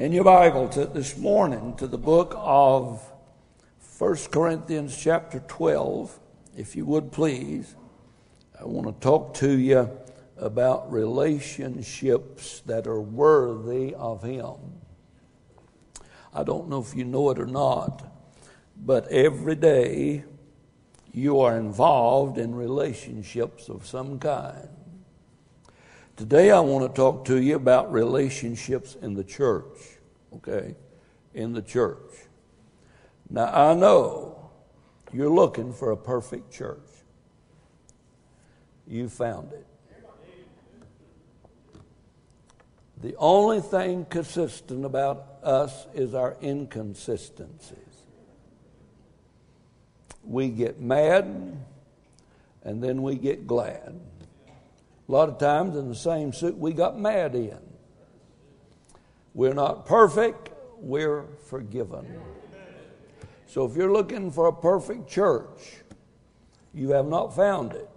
in your Bible to, this morning to the book of 1 Corinthians, chapter 12, if you would please. I want to talk to you about relationships that are worthy of Him. I don't know if you know it or not, but every day you are involved in relationships of some kind. Today I want to talk to you about relationships in the church, okay? In the church. Now I know you're looking for a perfect church. You found it. The only thing consistent about us is our inconsistencies. We get mad and then we get glad. A lot of times in the same suit we got mad in. We're not perfect, we're forgiven. So if you're looking for a perfect church, you have not found it.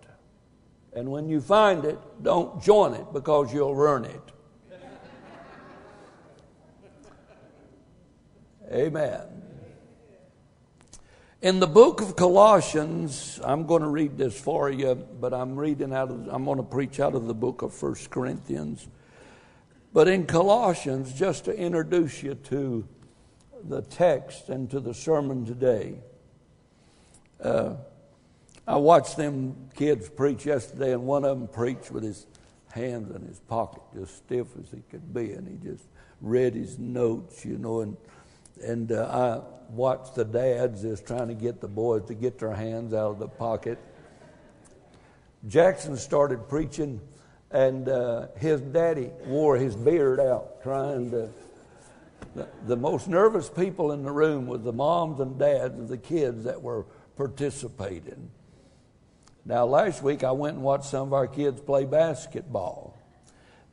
And when you find it, don't join it because you'll ruin it. Amen. In the book of Colossians, I'm going to read this for you, but I'm reading out of, I'm going to preach out of the book of First Corinthians. But in Colossians, just to introduce you to the text and to the sermon today, uh, I watched them kids preach yesterday, and one of them preached with his hands in his pocket, just stiff as he could be, and he just read his notes, you know, and and uh, I watched the dads just trying to get the boys to get their hands out of the pocket. Jackson started preaching, and uh, his daddy wore his beard out, trying to. The, the most nervous people in the room was the moms and dads of the kids that were participating. Now, last week I went and watched some of our kids play basketball.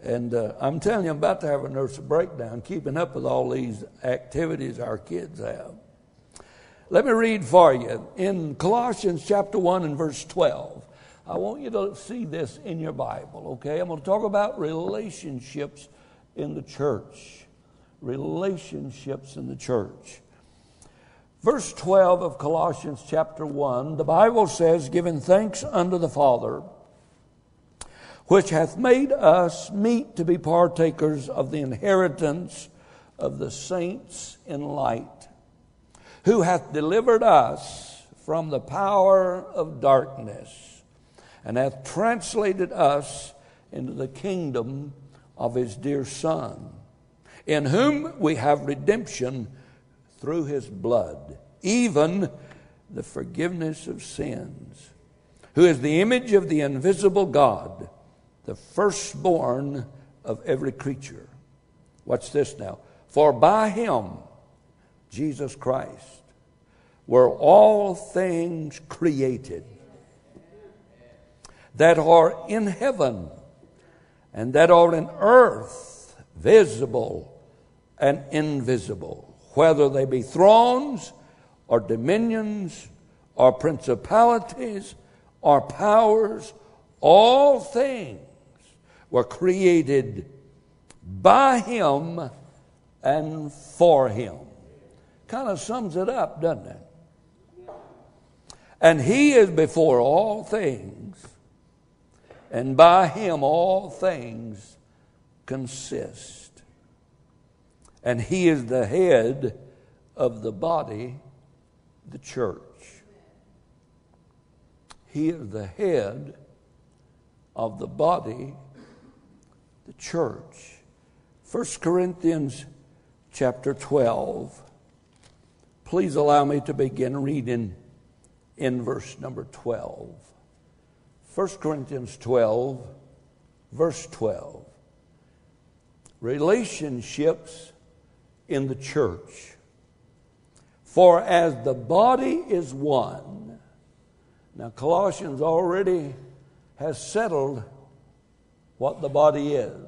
And uh, I'm telling you, I'm about to have a nervous breakdown keeping up with all these activities our kids have. Let me read for you in Colossians chapter 1 and verse 12. I want you to see this in your Bible, okay? I'm going to talk about relationships in the church. Relationships in the church. Verse 12 of Colossians chapter 1, the Bible says, Giving thanks unto the Father which hath made us meet to be partakers of the inheritance of the saints in light, who hath delivered us from the power of darkness, and hath translated us into the kingdom of his dear Son, in whom we have redemption through his blood, even the forgiveness of sins, who is the image of the invisible God the firstborn of every creature. Watch this now. For by him, Jesus Christ, were all things created that are in heaven and that are in earth, visible and invisible, whether they be thrones or dominions or principalities or powers, all things were created by Him and for Him. Kind of sums it up, doesn't it? And He is before all things, and by Him all things consist. And He is the head of the body, the church. He is the head of the body, the church. 1 Corinthians chapter 12. Please allow me to begin reading in verse number 12. 1 Corinthians 12, verse 12. Relationships in the church. For as the body is one, now Colossians already has settled what the body is.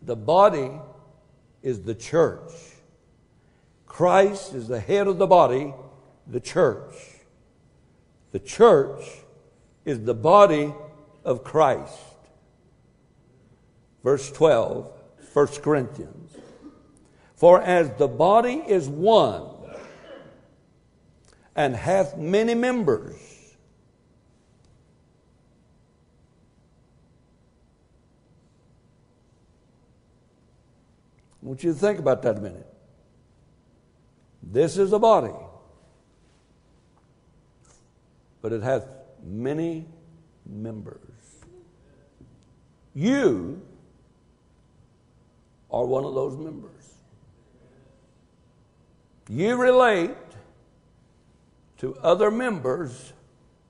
The body is the church. Christ is the head of the body, the church. The church is the body of Christ. Verse 12 1 Corinthians. For as the body is one and hath many members, I want you to think about that a minute. This is a body, but it hath many members. You are one of those members. You relate to other members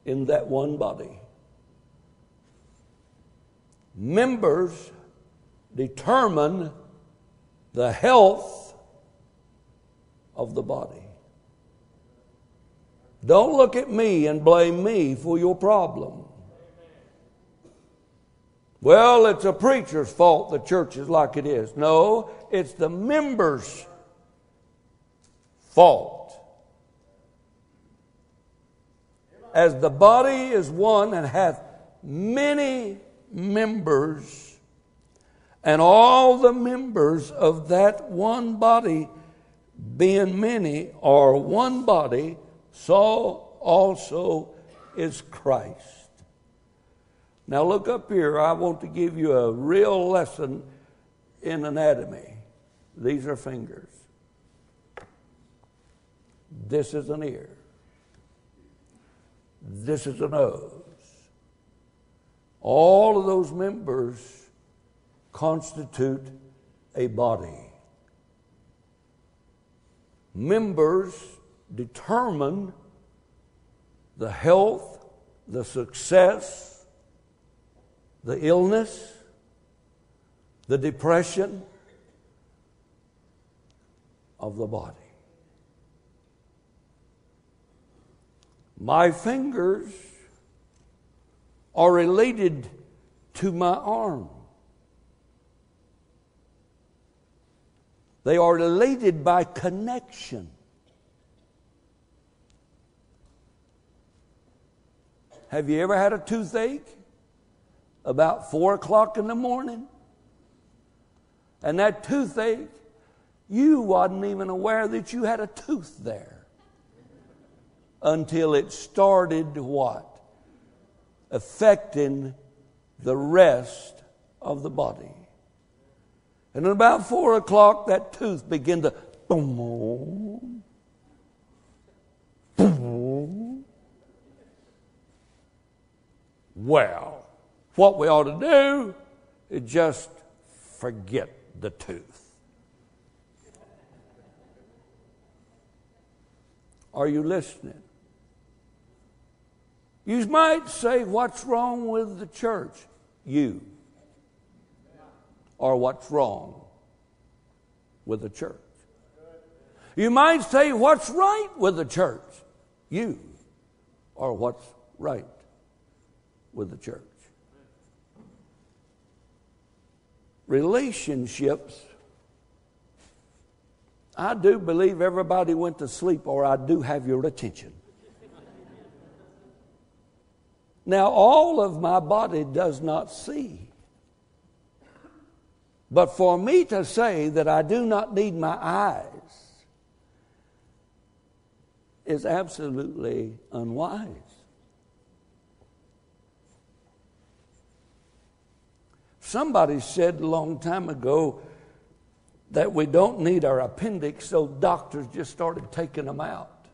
in that one body. Members determine the health of the body. Don't look at me and blame me for your problem. Well, it's a preacher's fault the church is like it is. No, it's the members' fault. As the body is one and hath many members, and all the members of that one body, being many, are one body, so also is Christ. Now, look up here. I want to give you a real lesson in anatomy. These are fingers. This is an ear. This is a nose. All of those members constitute a body. Members determine the health, the success, the illness, the depression of the body. My fingers are related to my arm. They are related by connection. Have you ever had a toothache about four o'clock in the morning? And that toothache, you wasn't even aware that you had a tooth there until it started what? Affecting the rest of the body. And at about four o'clock, that tooth began to boom, boom. Well, what we ought to do is just forget the tooth. Are you listening? You might say, What's wrong with the church? You. Or what's wrong with the church? You might say, What's right with the church? You. Or what's right with the church? Relationships. I do believe everybody went to sleep, or I do have your attention. Now, all of my body does not see. But for me to say that I do not need my eyes is absolutely unwise. Somebody said a long time ago that we don't need our appendix, so doctors just started taking them out.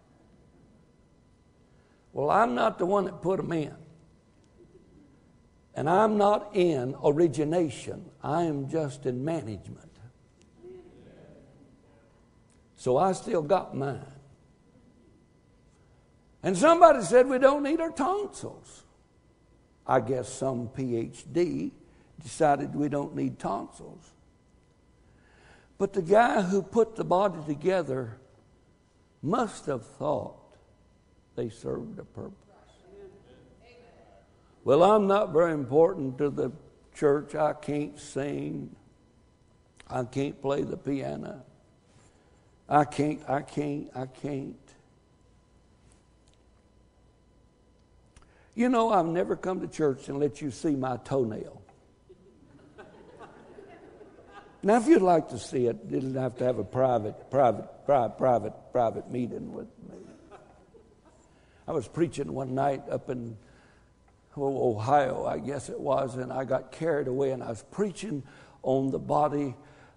Well, I'm not the one that put them in. And I'm not in origination, I am just in management. So I still got mine. And somebody said we don't need our tonsils. I guess some PhD decided we don't need tonsils. But the guy who put the body together must have thought they served a purpose. Well, I'm not very important to the church. I can't sing. I can't play the piano. I can't, I can't, I can't. You know, I've never come to church and let you see my toenail. Now, if you'd like to see it, you didn't have to have a private, private, private, private, private meeting with me. I was preaching one night up in Ohio, I guess it was, and I got carried away and I was preaching on the body.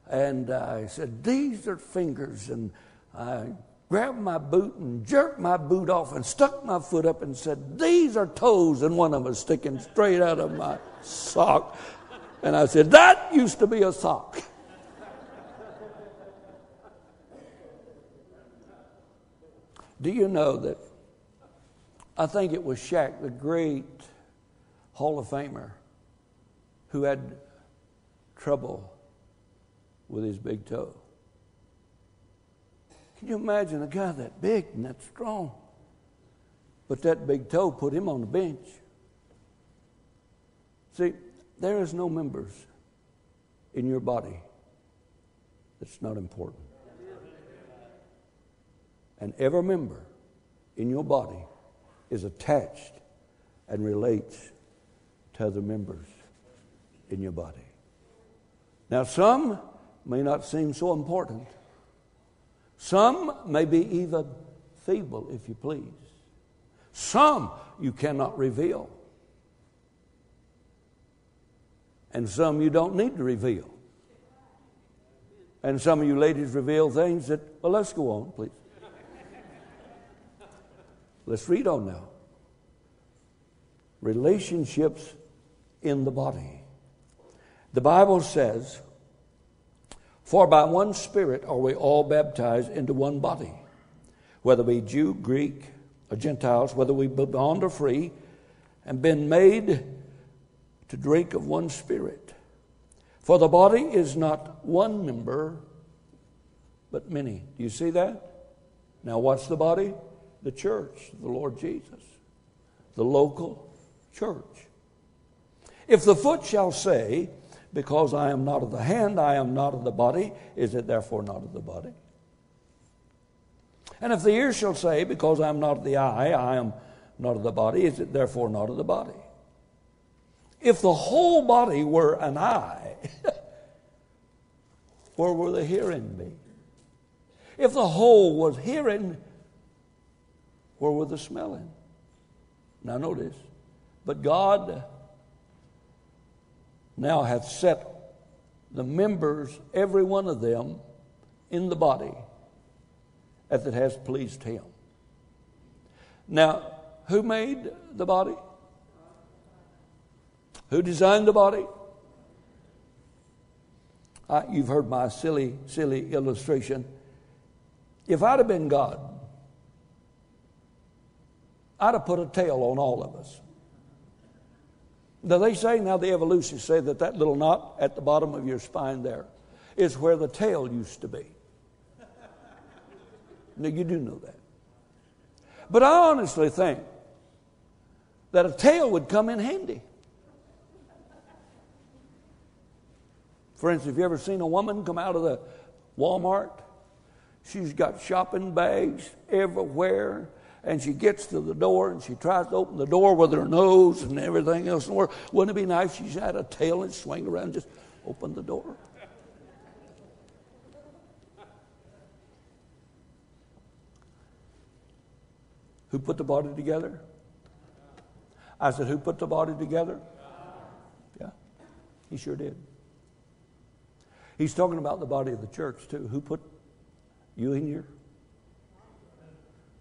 And I said, These are fingers. And I grabbed my boot and jerked my boot off and stuck my foot up and said, These are toes. And one of them was sticking straight out of my sock. And I said, That used to be a sock. Do you know that I think it was Shaq, the great Hall of Famer, who had trouble with his big toe? Can you imagine a guy that big and that strong? But that big toe put him on the bench. See, there is no members in your body that's not important. And every member in your body is attached and relates to other members in your body. Now, some may not seem so important. Some may be even feeble, if you please. Some you cannot reveal. And some you don't need to reveal. And some of you ladies reveal things that, well, let's go on, please. Let's read on now. Relationships in the body. The Bible says, For by one Spirit are we all baptized into one body, whether we Jew, Greek, or Gentiles, whether we be bond or free, and been made to drink of one Spirit. For the body is not one member, but many. Do you see that? Now, what's the body? The church, the Lord Jesus, the local church. If the foot shall say, Because I am not of the hand, I am not of the body, is it therefore not of the body? And if the ear shall say, Because I am not of the eye, I am not of the body, is it therefore not of the body? If the whole body were an eye, where will the hearing be? If the whole was hearing, where were the smelling? Now notice, but God now hath set the members, every one of them, in the body as it has pleased him. Now, who made the body? Who designed the body? Uh, you've heard my silly, silly illustration. If I'd have been God, I'd have put a tail on all of us. Now they say now the evolutionists say that that little knot at the bottom of your spine there is where the tail used to be. now you do know that. But I honestly think that a tail would come in handy. For instance, have you ever seen a woman come out of the Walmart? She's got shopping bags everywhere, and she gets to the door and she tries to open the door with her nose and everything else in the world. Wouldn't it be nice if she had a tail and swing around and just open the door? Who put the body together? I said, Who put the body together? Yeah, he sure did. He's talking about the body of the church, too. Who put you in here?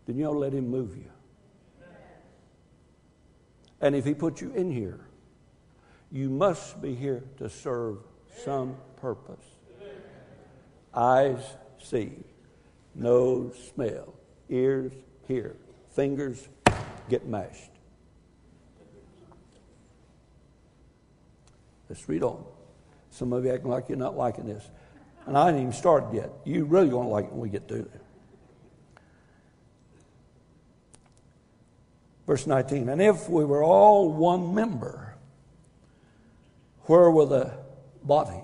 Then you ought to let him move you. And if he put you in here, you must be here to serve some purpose. Eyes see, nose smell, ears hear, fingers get mashed. Let's read on. Some of you acting like you're not liking this. And I ain't even started yet. You really won't like it when we get to it. Verse 19. And if we were all one member, where were the body?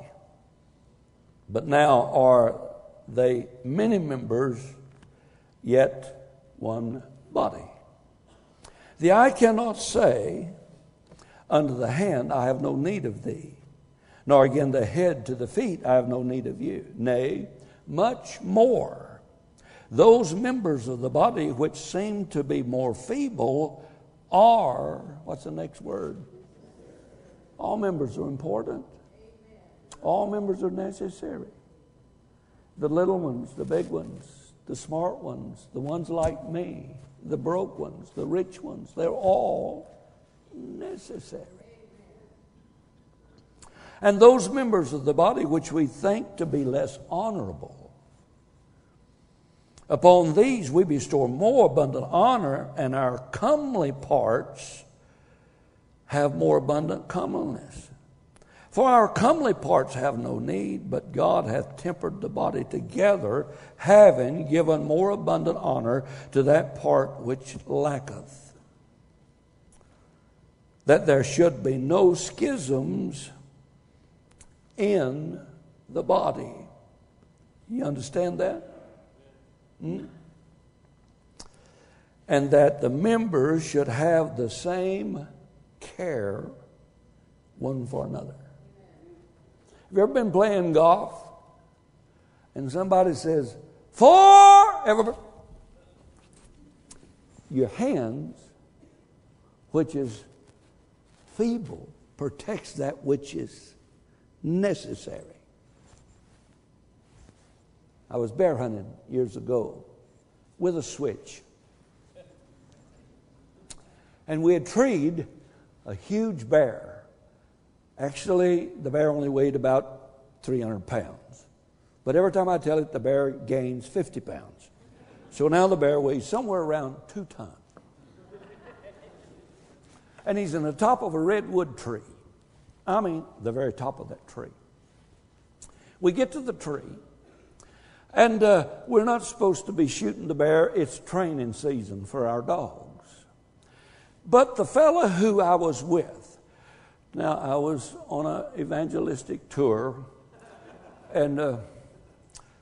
But now are they many members, yet one body. The eye cannot say unto the hand, I have no need of thee nor again the head to the feet, I have no need of you. Nay, much more. Those members of the body which seem to be more feeble are, what's the next word? All members are important. All members are necessary. The little ones, the big ones, the smart ones, the ones like me, the broke ones, the rich ones, they're all necessary. And those members of the body which we think to be less honorable, upon these we bestow more abundant honor, and our comely parts have more abundant comeliness. For our comely parts have no need, but God hath tempered the body together, having given more abundant honor to that part which lacketh. That there should be no schisms in the body. You understand that? Hmm? And that the members should have the same care one for another. Have you ever been playing golf and somebody says, For everybody? Your hands, which is feeble, protects that which is necessary. I was bear hunting years ago with a switch. And we had treed a huge bear. Actually, the bear only weighed about 300 pounds. But every time I tell it, the bear gains 50 pounds. So now the bear weighs somewhere around two tons. And he's in the top of a redwood tree. I mean, the very top of that tree. We get to the tree, and uh, we're not supposed to be shooting the bear. It's training season for our dogs. But the fellow who I was with, now I was on an evangelistic tour, and uh,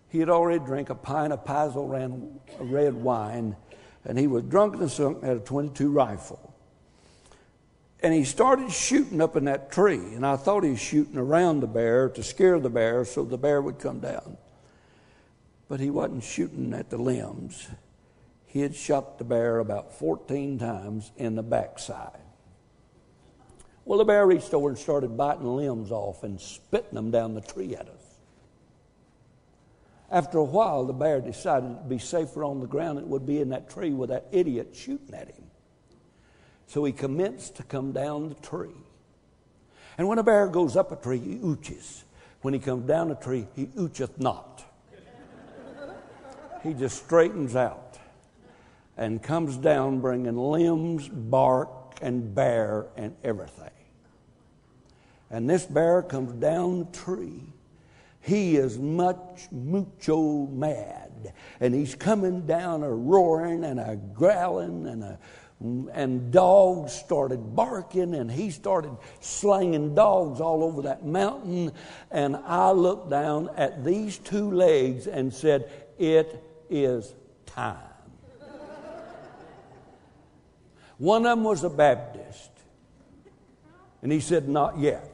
he had already drank a pint of Pazel red wine, and he was drunk and sunk had a 22 rifle. And he started shooting up in that tree. And I thought he was shooting around the bear to scare the bear so the bear would come down. But he wasn't shooting at the limbs. He had shot the bear about 14 times in the backside. Well, the bear reached over and started biting limbs off and spitting them down the tree at us. After a while, the bear decided it'd be safer on the ground than it would be in that tree with that idiot shooting at him. So he commenced to come down the tree. And when a bear goes up a tree, he ooches. When he comes down a tree, he oocheth not. He just straightens out and comes down bringing limbs, bark, and bear and everything. And this bear comes down the tree. He is much, mucho mad. And he's coming down a roaring and a growling and a and dogs started barking and he started slinging dogs all over that mountain and i looked down at these two legs and said it is time one of them was a baptist and he said not yet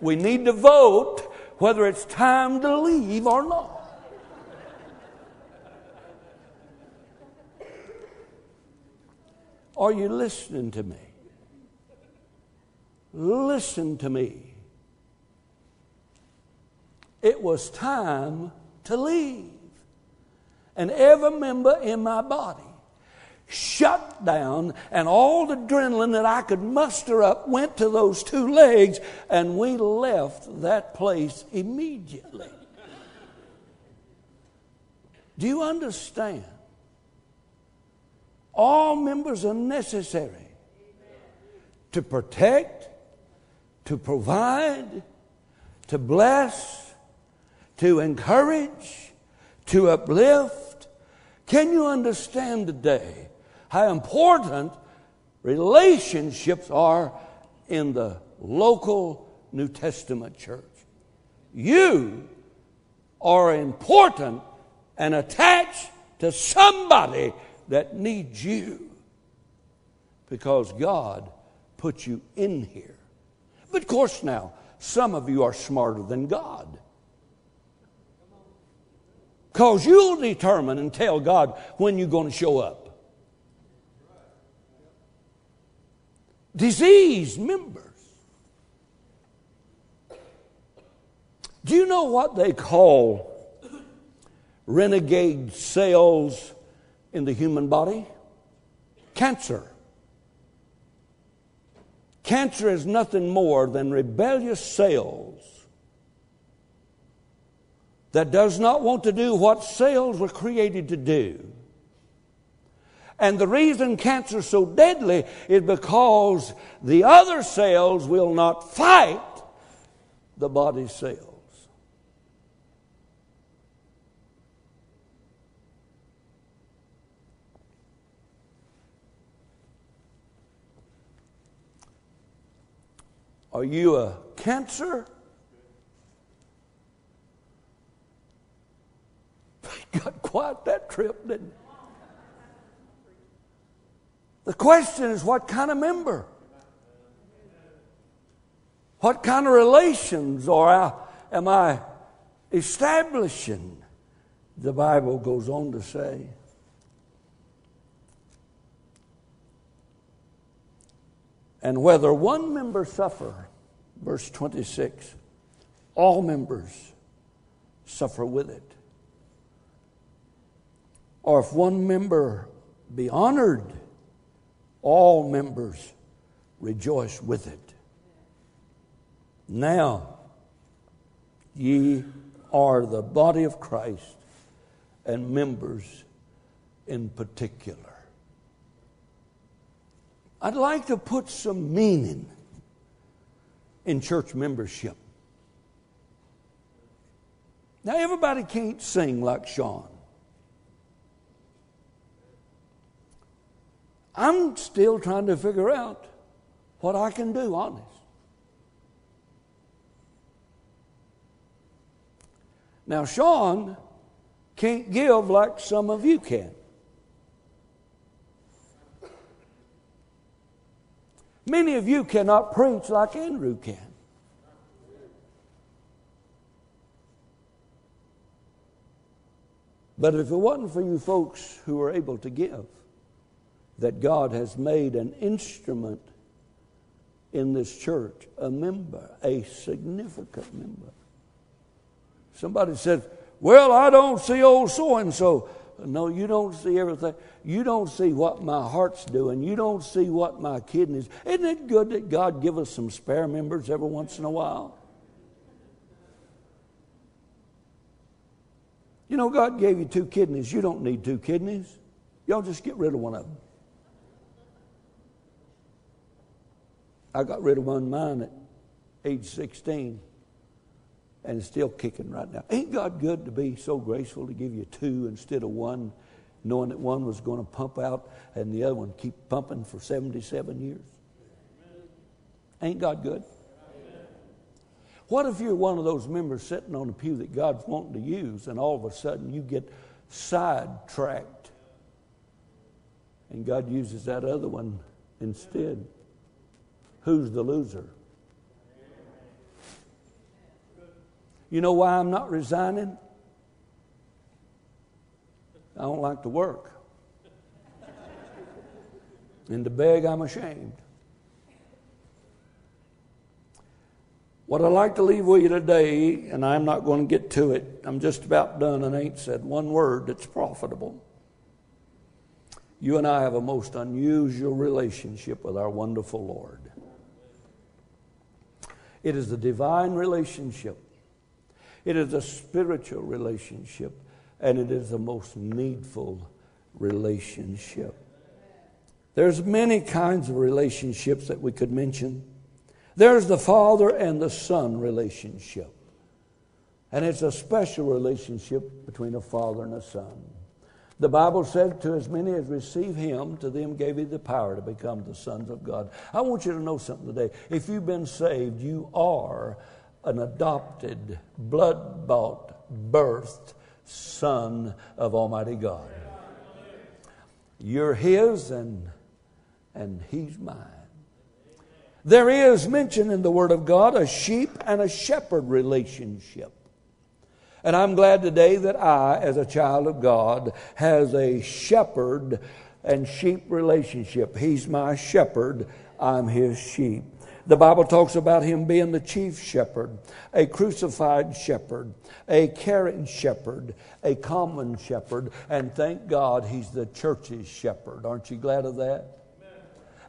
we need to vote whether it's time to leave or not Are you listening to me? Listen to me. It was time to leave. And every member in my body shut down, and all the adrenaline that I could muster up went to those two legs, and we left that place immediately. Do you understand? All members are necessary to protect, to provide, to bless, to encourage, to uplift. Can you understand today how important relationships are in the local New Testament church? You are important and attached to somebody that needs you because God put you in here. But of course, now, some of you are smarter than God. Because you'll determine and tell God when you're going to show up. Diseased members. Do you know what they call renegade cells in the human body? Cancer. Cancer is nothing more than rebellious cells that does not want to do what cells were created to do. And the reason cancer is so deadly is because the other cells will not fight the body cells. Are you a cancer? Got quiet that trip, didn't it? The question is what kind of member? What kind of relations or am I establishing? The Bible goes on to say. And whether one member suffer, verse 26, all members suffer with it. Or if one member be honored, all members rejoice with it. Now, ye are the body of Christ and members in particular. I'd like to put some meaning in church membership. Now, everybody can't sing like Sean. I'm still trying to figure out what I can do, honest. Now, Sean can't give like some of you can. Many of you cannot preach like Andrew can. But if it wasn't for you folks who are able to give, that God has made an instrument in this church, a member, a significant member. Somebody said, Well, I don't see old so and so. No, you don't see everything. You don't see what my heart's doing. You don't see what my kidneys. Isn't it good that God give us some spare members every once in a while? You know, God gave you two kidneys. You don't need two kidneys. Y'all just get rid of one of them. I got rid of one mine at age 16 and it's still kicking right now. Ain't God good to be so graceful to give you two instead of one, knowing that one was going to pump out and the other one keep pumping for 77 years? Ain't God good? What if you're one of those members sitting on a pew that God's wanting to use and all of a sudden you get sidetracked and God uses that other one instead? Who's the loser? You know why I'm not resigning? I don't like to work. And to beg, I'm ashamed. What I'd like to leave with you today, and I'm not going to get to it, I'm just about done and ain't said one word that's profitable. You and I have a most unusual relationship with our wonderful Lord. It is a divine relationship it is a spiritual relationship, and it is the most needful relationship. There's many kinds of relationships that we could mention. There's the father and the son relationship. And it's a special relationship between a father and a son. The Bible said, To as many as receive him, to them gave he the power to become the sons of God. I want you to know something today. If you've been saved, you are an adopted, blood bought, birthed Son of Almighty God. You're His, and and he's mine. There is mentioned in the Word of God a sheep and a shepherd relationship. And I'm glad today that I, as a child of God, has a shepherd and sheep relationship. He's my shepherd, I'm his sheep. The Bible talks about him being the chief shepherd, a crucified shepherd, a caring shepherd, a common shepherd, and thank God he's the church's shepherd. Aren't you glad of that?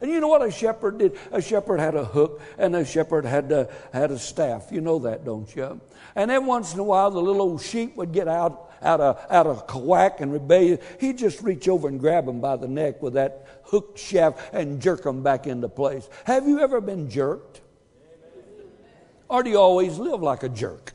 And you know what a shepherd did? A shepherd had a hook and a shepherd had a, had a staff. You know that, don't you? And every once in a while, the little old sheep would get out, out of, out of quack and rebellion. He'd just reach over and grab them by the neck with that hook shaft and jerk them back into place. Have you ever been jerked? Or do you always live like a jerk?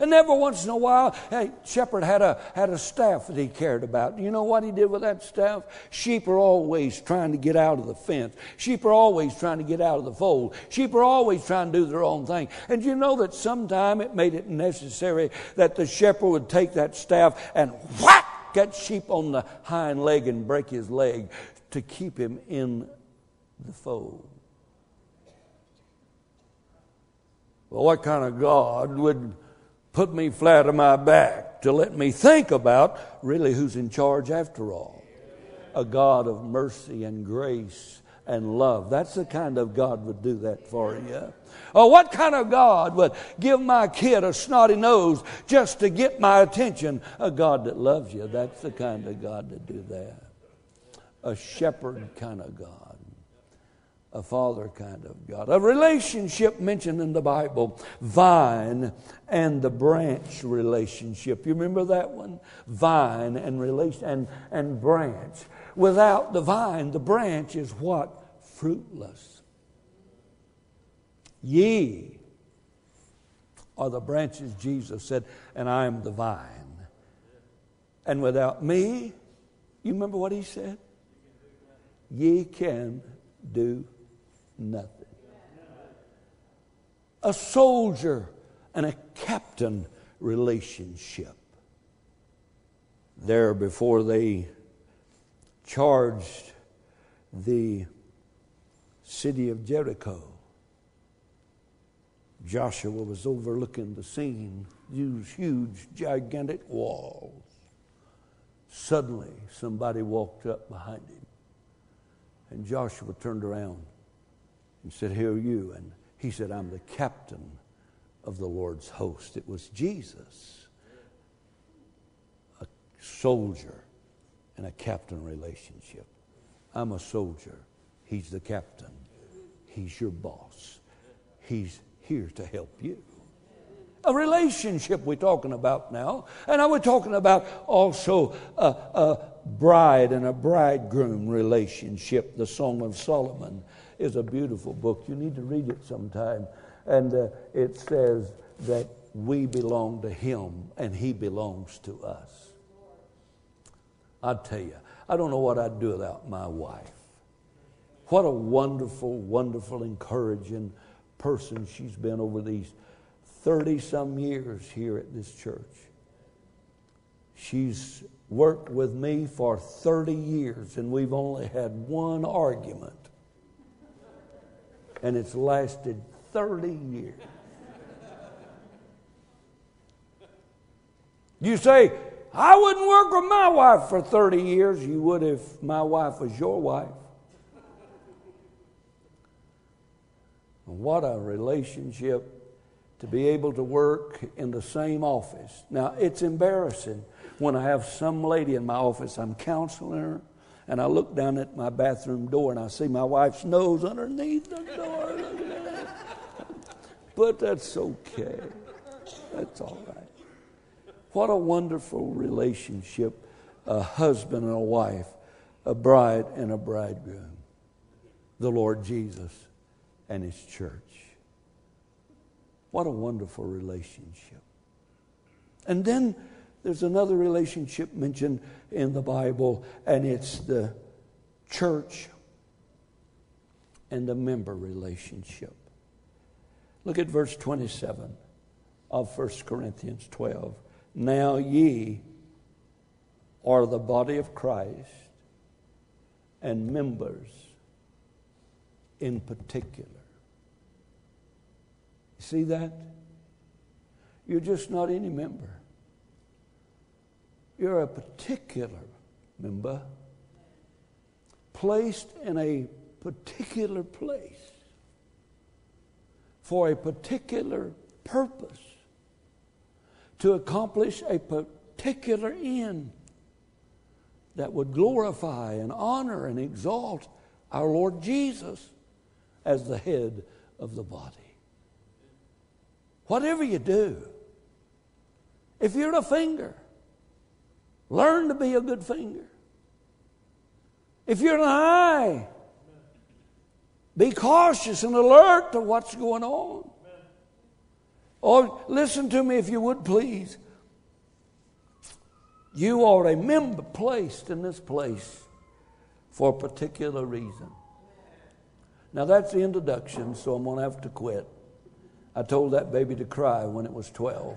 And every once in a while, hey, shepherd had a, had a staff that he cared about. Do you know what he did with that staff? Sheep are always trying to get out of the fence. Sheep are always trying to get out of the fold. Sheep are always trying to do their own thing. And you know that sometime it made it necessary that the shepherd would take that staff and whack that sheep on the hind leg and break his leg to keep him in the fold. Well, what kind of God would put me flat on my back to let me think about really who's in charge after all. A God of mercy and grace and love. That's the kind of God would do that for you. Or what kind of God would give my kid a snotty nose just to get my attention? A God that loves you. That's the kind of God that do that. A shepherd kind of God a father kind of God. A relationship mentioned in the Bible, vine and the branch relationship. You remember that one? Vine and relation and, and branch. Without the vine, the branch is what? Fruitless. Ye are the branches, Jesus said, and I am the vine. And without me, you remember what he said? Ye can do nothing. A soldier and a captain relationship. There, before they charged the city of Jericho, Joshua was overlooking the scene, these huge, gigantic walls. Suddenly, somebody walked up behind him, and Joshua turned around and said, Who are you? And he said, I'm the captain of the Lord's host. It was Jesus, a soldier and a captain relationship. I'm a soldier. He's the captain. He's your boss. He's here to help you. A relationship we're talking about now. And I was talking about also a, a bride and a bridegroom relationship, the Song of Solomon is a beautiful book. You need to read it sometime. And uh, it says that we belong to Him and He belongs to us. I tell you, I don't know what I'd do without my wife. What a wonderful, wonderful, encouraging person she's been over these 30 some years here at this church. She's worked with me for 30 years, and we've only had one argument and it's lasted 30 years. You say, I wouldn't work with my wife for 30 years. You would if my wife was your wife. What a relationship to be able to work in the same office. Now, it's embarrassing when I have some lady in my office, I'm counseling her, and I look down at my bathroom door and I see my wife's nose underneath the door. but that's okay. That's all right. What a wonderful relationship a husband and a wife, a bride and a bridegroom, the Lord Jesus and His church. What a wonderful relationship. And then there's another relationship mentioned in the Bible, and it's the church and the member relationship. Look at verse 27 of 1 Corinthians 12. Now ye are the body of Christ and members in particular. See that? You're just not any member. You're a particular member placed in a particular place for a particular purpose to accomplish a particular end that would glorify and honor and exalt our Lord Jesus as the head of the body. Whatever you do, if you're a finger, learn to be a good finger. If you're an eye, be cautious and alert to what's going on. Or listen to me if you would, please. You are a member placed in this place for a particular reason. Now, that's the introduction, so I'm going to have to quit. I told that baby to cry when it was 12.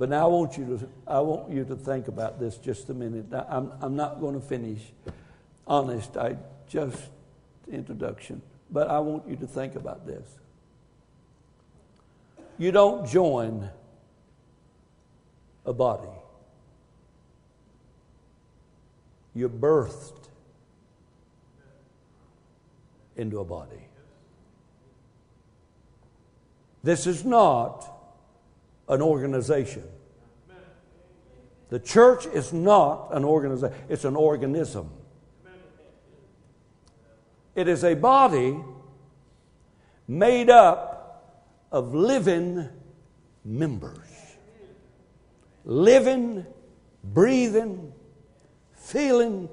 But now I want you to, I want you to think about this just a minute. I'm, I'm not going to finish. Honest, I just introduction. But I want you to think about this. You don't join a body. You're birthed into a body. This is not an organization. The church is not an organization, it's an organism. It is a body made up of living members. Living, breathing, feeling,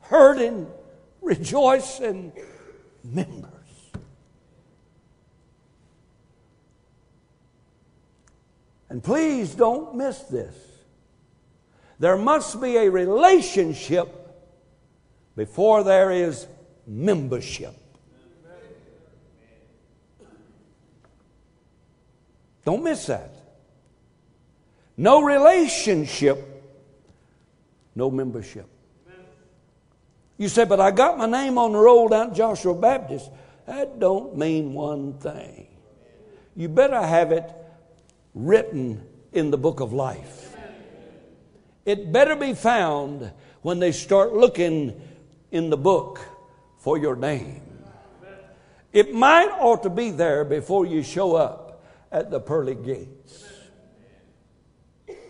hurting, rejoicing members. And please don't miss this. There must be a relationship before there is membership. Don't miss that. No relationship, no membership. You say, but I got my name on the roll down Joshua Baptist. That don't mean one thing. You better have it written in the book of life. It better be found when they start looking in the book for your name. It might ought to be there before you show up at the pearly gates.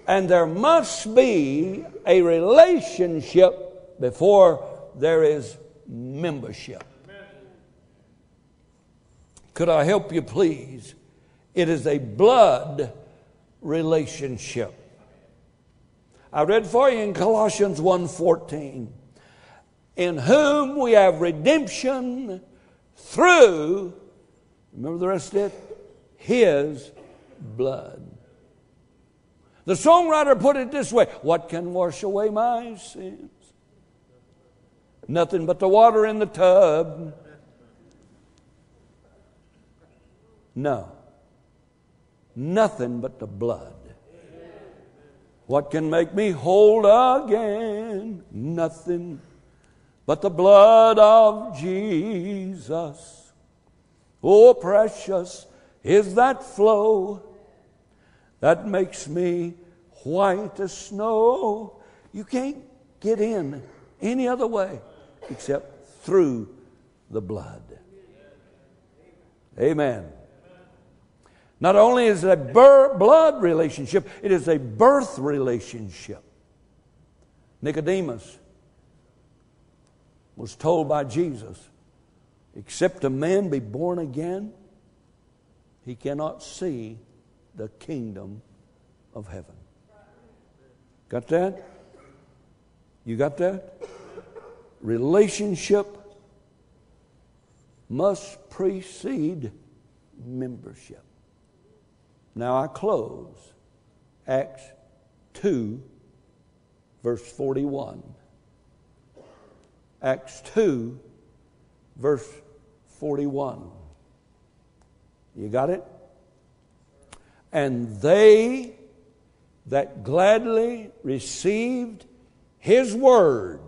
And there must be a relationship before there is membership. Could I help you, please? It is a blood relationship. I read for you in Colossians 1:14, in whom we have redemption through remember the rest of it? His blood. The songwriter put it this way What can wash away my sins? Nothing but the water in the tub. No nothing but the blood. What can make me whole again? Nothing but the blood of Jesus. Oh, precious is that flow that makes me white as snow. You can't get in any other way except through the blood. Amen. Not only is it a blood relationship, it is a birth relationship. Nicodemus was told by Jesus, except a man be born again, he cannot see the kingdom of heaven. Got that? You got that? Relationship must precede membership. Now I close. Acts 2, verse 41. Acts 2, verse 41. You got it? And they that gladly received his word,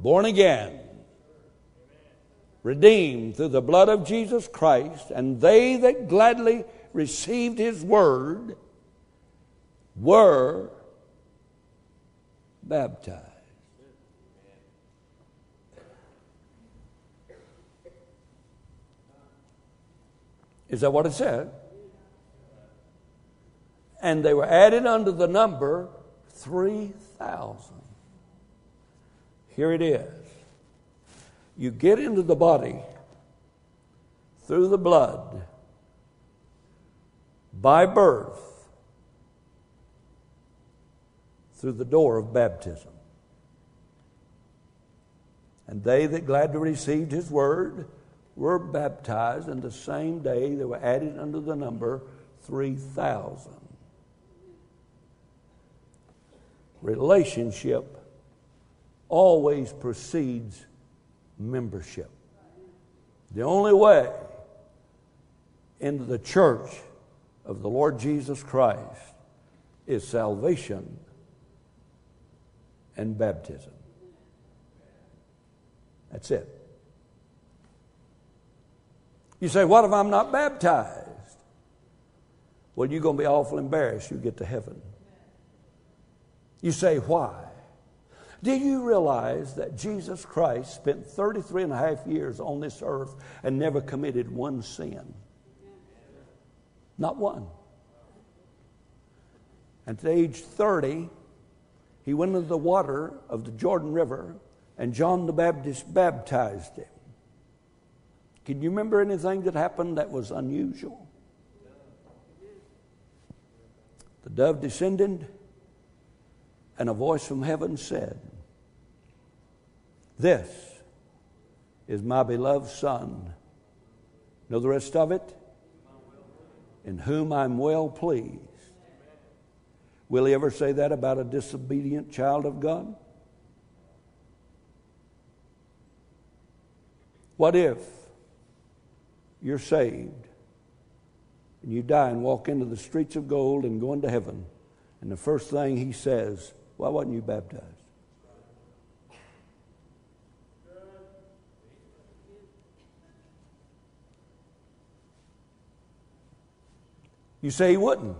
born again, redeemed through the blood of Jesus Christ, and they that gladly received his word were baptized. Is that what it said? And they were added unto the number 3,000. Here it is. You get into the body through the blood by birth through the door of baptism. And they that gladly received his word were baptized, and the same day they were added unto the number 3,000. Relationship always precedes membership. The only way into the church of the Lord Jesus Christ is salvation and baptism. That's it. You say, What if I'm not baptized? Well, you're going to be awful embarrassed. You get to heaven. You say, Why? Do you realize that Jesus Christ spent 33 and a half years on this earth and never committed one sin? Not one. At age 30, he went into the water of the Jordan River, and John the Baptist baptized him. Can you remember anything that happened that was unusual? The dove descended, and a voice from heaven said, This is my beloved Son. Know the rest of it? In whom I'm well pleased. Will he ever say that about a disobedient child of God? What if you're saved and you die and walk into the streets of gold and go into heaven, and the first thing he says, Why wasn't you baptized? You say he wouldn't.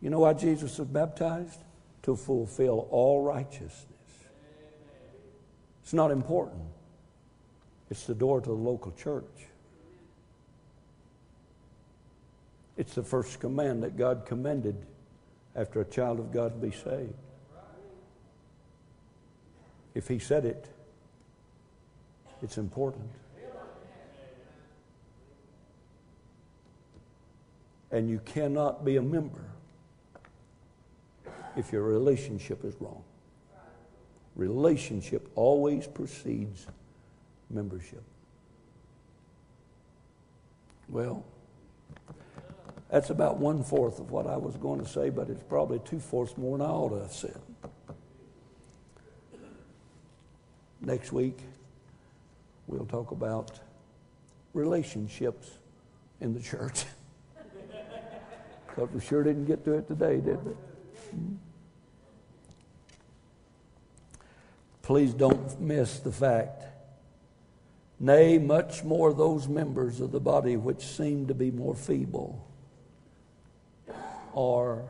You know why Jesus was baptized? To fulfill all righteousness. It's not important. It's the door to the local church. It's the first command that God commended after a child of God be saved. If He said it, it's important. And you cannot be a member if your relationship is wrong. Relationship always precedes membership. Well, that's about one fourth of what I was going to say, but it's probably two fourths more than I ought to have said. Next week, we'll talk about relationships in the church. Because we sure didn't get to it today, did we? Hmm? Please don't miss the fact nay, much more those members of the body which seem to be more feeble are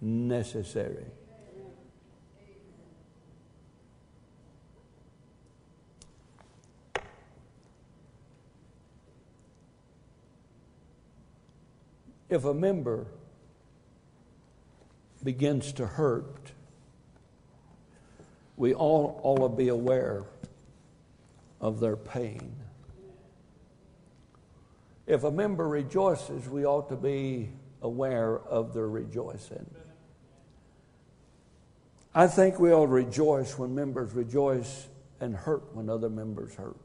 necessary. If a member begins to hurt, we all ought to be aware of their pain. If a member rejoices, we ought to be aware of their rejoicing. I think we ought to rejoice when members rejoice and hurt when other members hurt.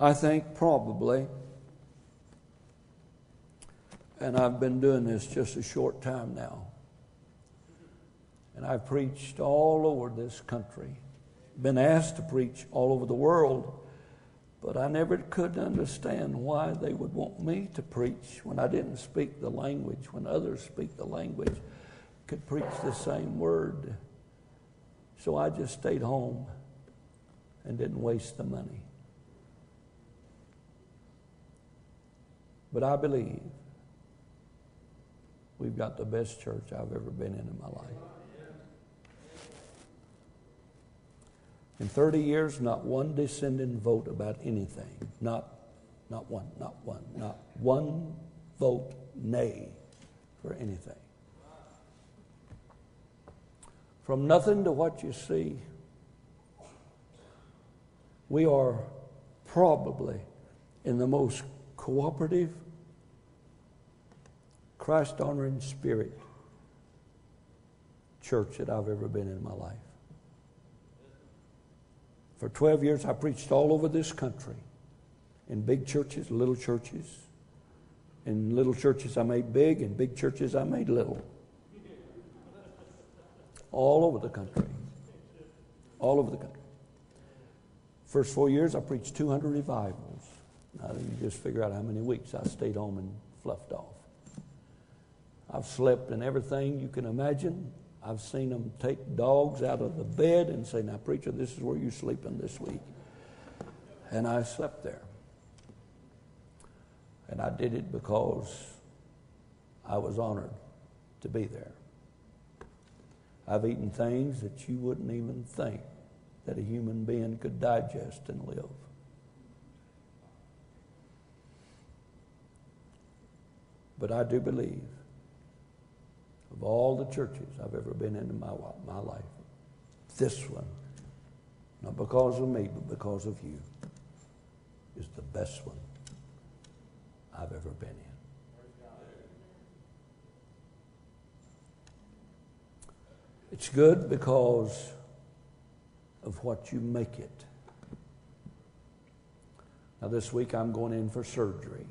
I think probably, and I've been doing this just a short time now, and I've preached all over this country been asked to preach all over the world. But I never could understand why they would want me to preach when I didn't speak the language, when others speak the language, could preach the same word. So I just stayed home and didn't waste the money. But I believe we've got the best church I've ever been in in my life. In 30 years, not one dissenting vote about anything. Not, not one, not one, not one vote nay for anything. From nothing to what you see, we are probably in the most cooperative, Christ honoring spirit church that I've ever been in my life. For 12 years, I preached all over this country in big churches, little churches. In little churches, I made big, in big churches, I made little. All over the country. All over the country. First four years, I preached 200 revivals. Now, you just figure out how many weeks I stayed home and fluffed off. I've slept in everything you can imagine. I've seen them take dogs out of the bed and say, Now, preacher, this is where you're sleeping this week. And I slept there. And I did it because I was honored to be there. I've eaten things that you wouldn't even think that a human being could digest and live. But I do believe of all the churches I've ever been in in my, my life, this one, not because of me, but because of you, is the best one I've ever been in. It's good because of what you make it. Now, this week I'm going in for surgery,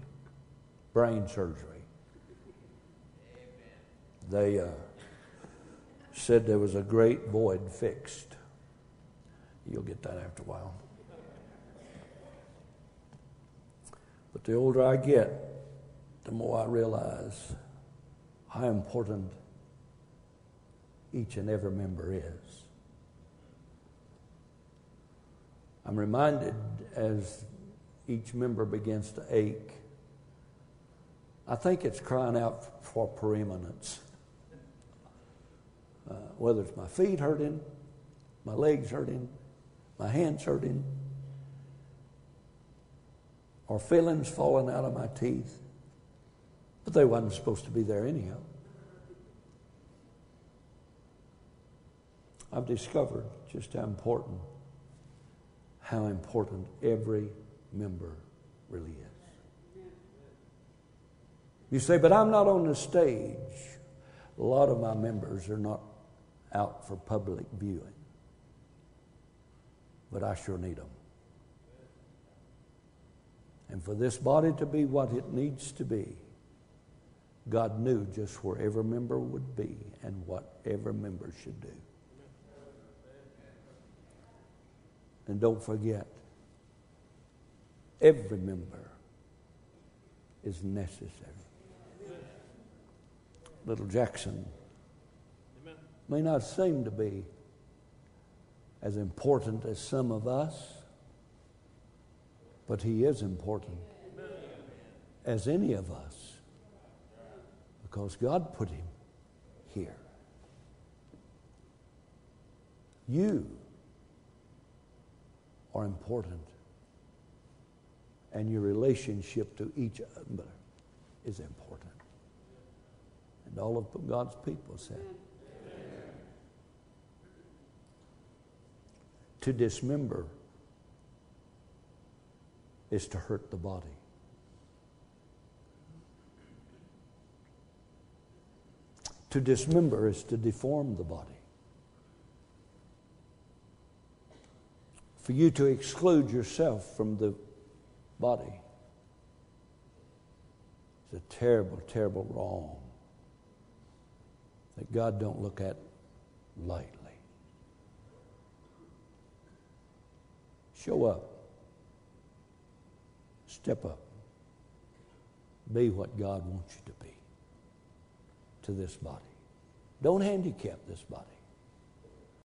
brain surgery they uh, said there was a great void fixed. You'll get that after a while. But the older I get, the more I realize how important each and every member is. I'm reminded as each member begins to ache, I think it's crying out for preeminence. Uh, whether it's my feet hurting, my legs hurting, my hands hurting, or fillings falling out of my teeth. But they wasn't supposed to be there anyhow. I've discovered just how important, how important every member really is. You say, but I'm not on the stage. A lot of my members are not out for public viewing. But I sure need them. And for this body to be what it needs to be, God knew just where every member would be and what every member should do. And don't forget, every member is necessary. Little Jackson may not seem to be as important as some of us, but he is important as any of us because God put him here. You are important, and your relationship to each other is important. And all of God's people said, To dismember is to hurt the body. To dismember is to deform the body. For you to exclude yourself from the body is a terrible, terrible wrong that God don't look at lightly. Show up. Step up. Be what God wants you to be to this body. Don't handicap this body.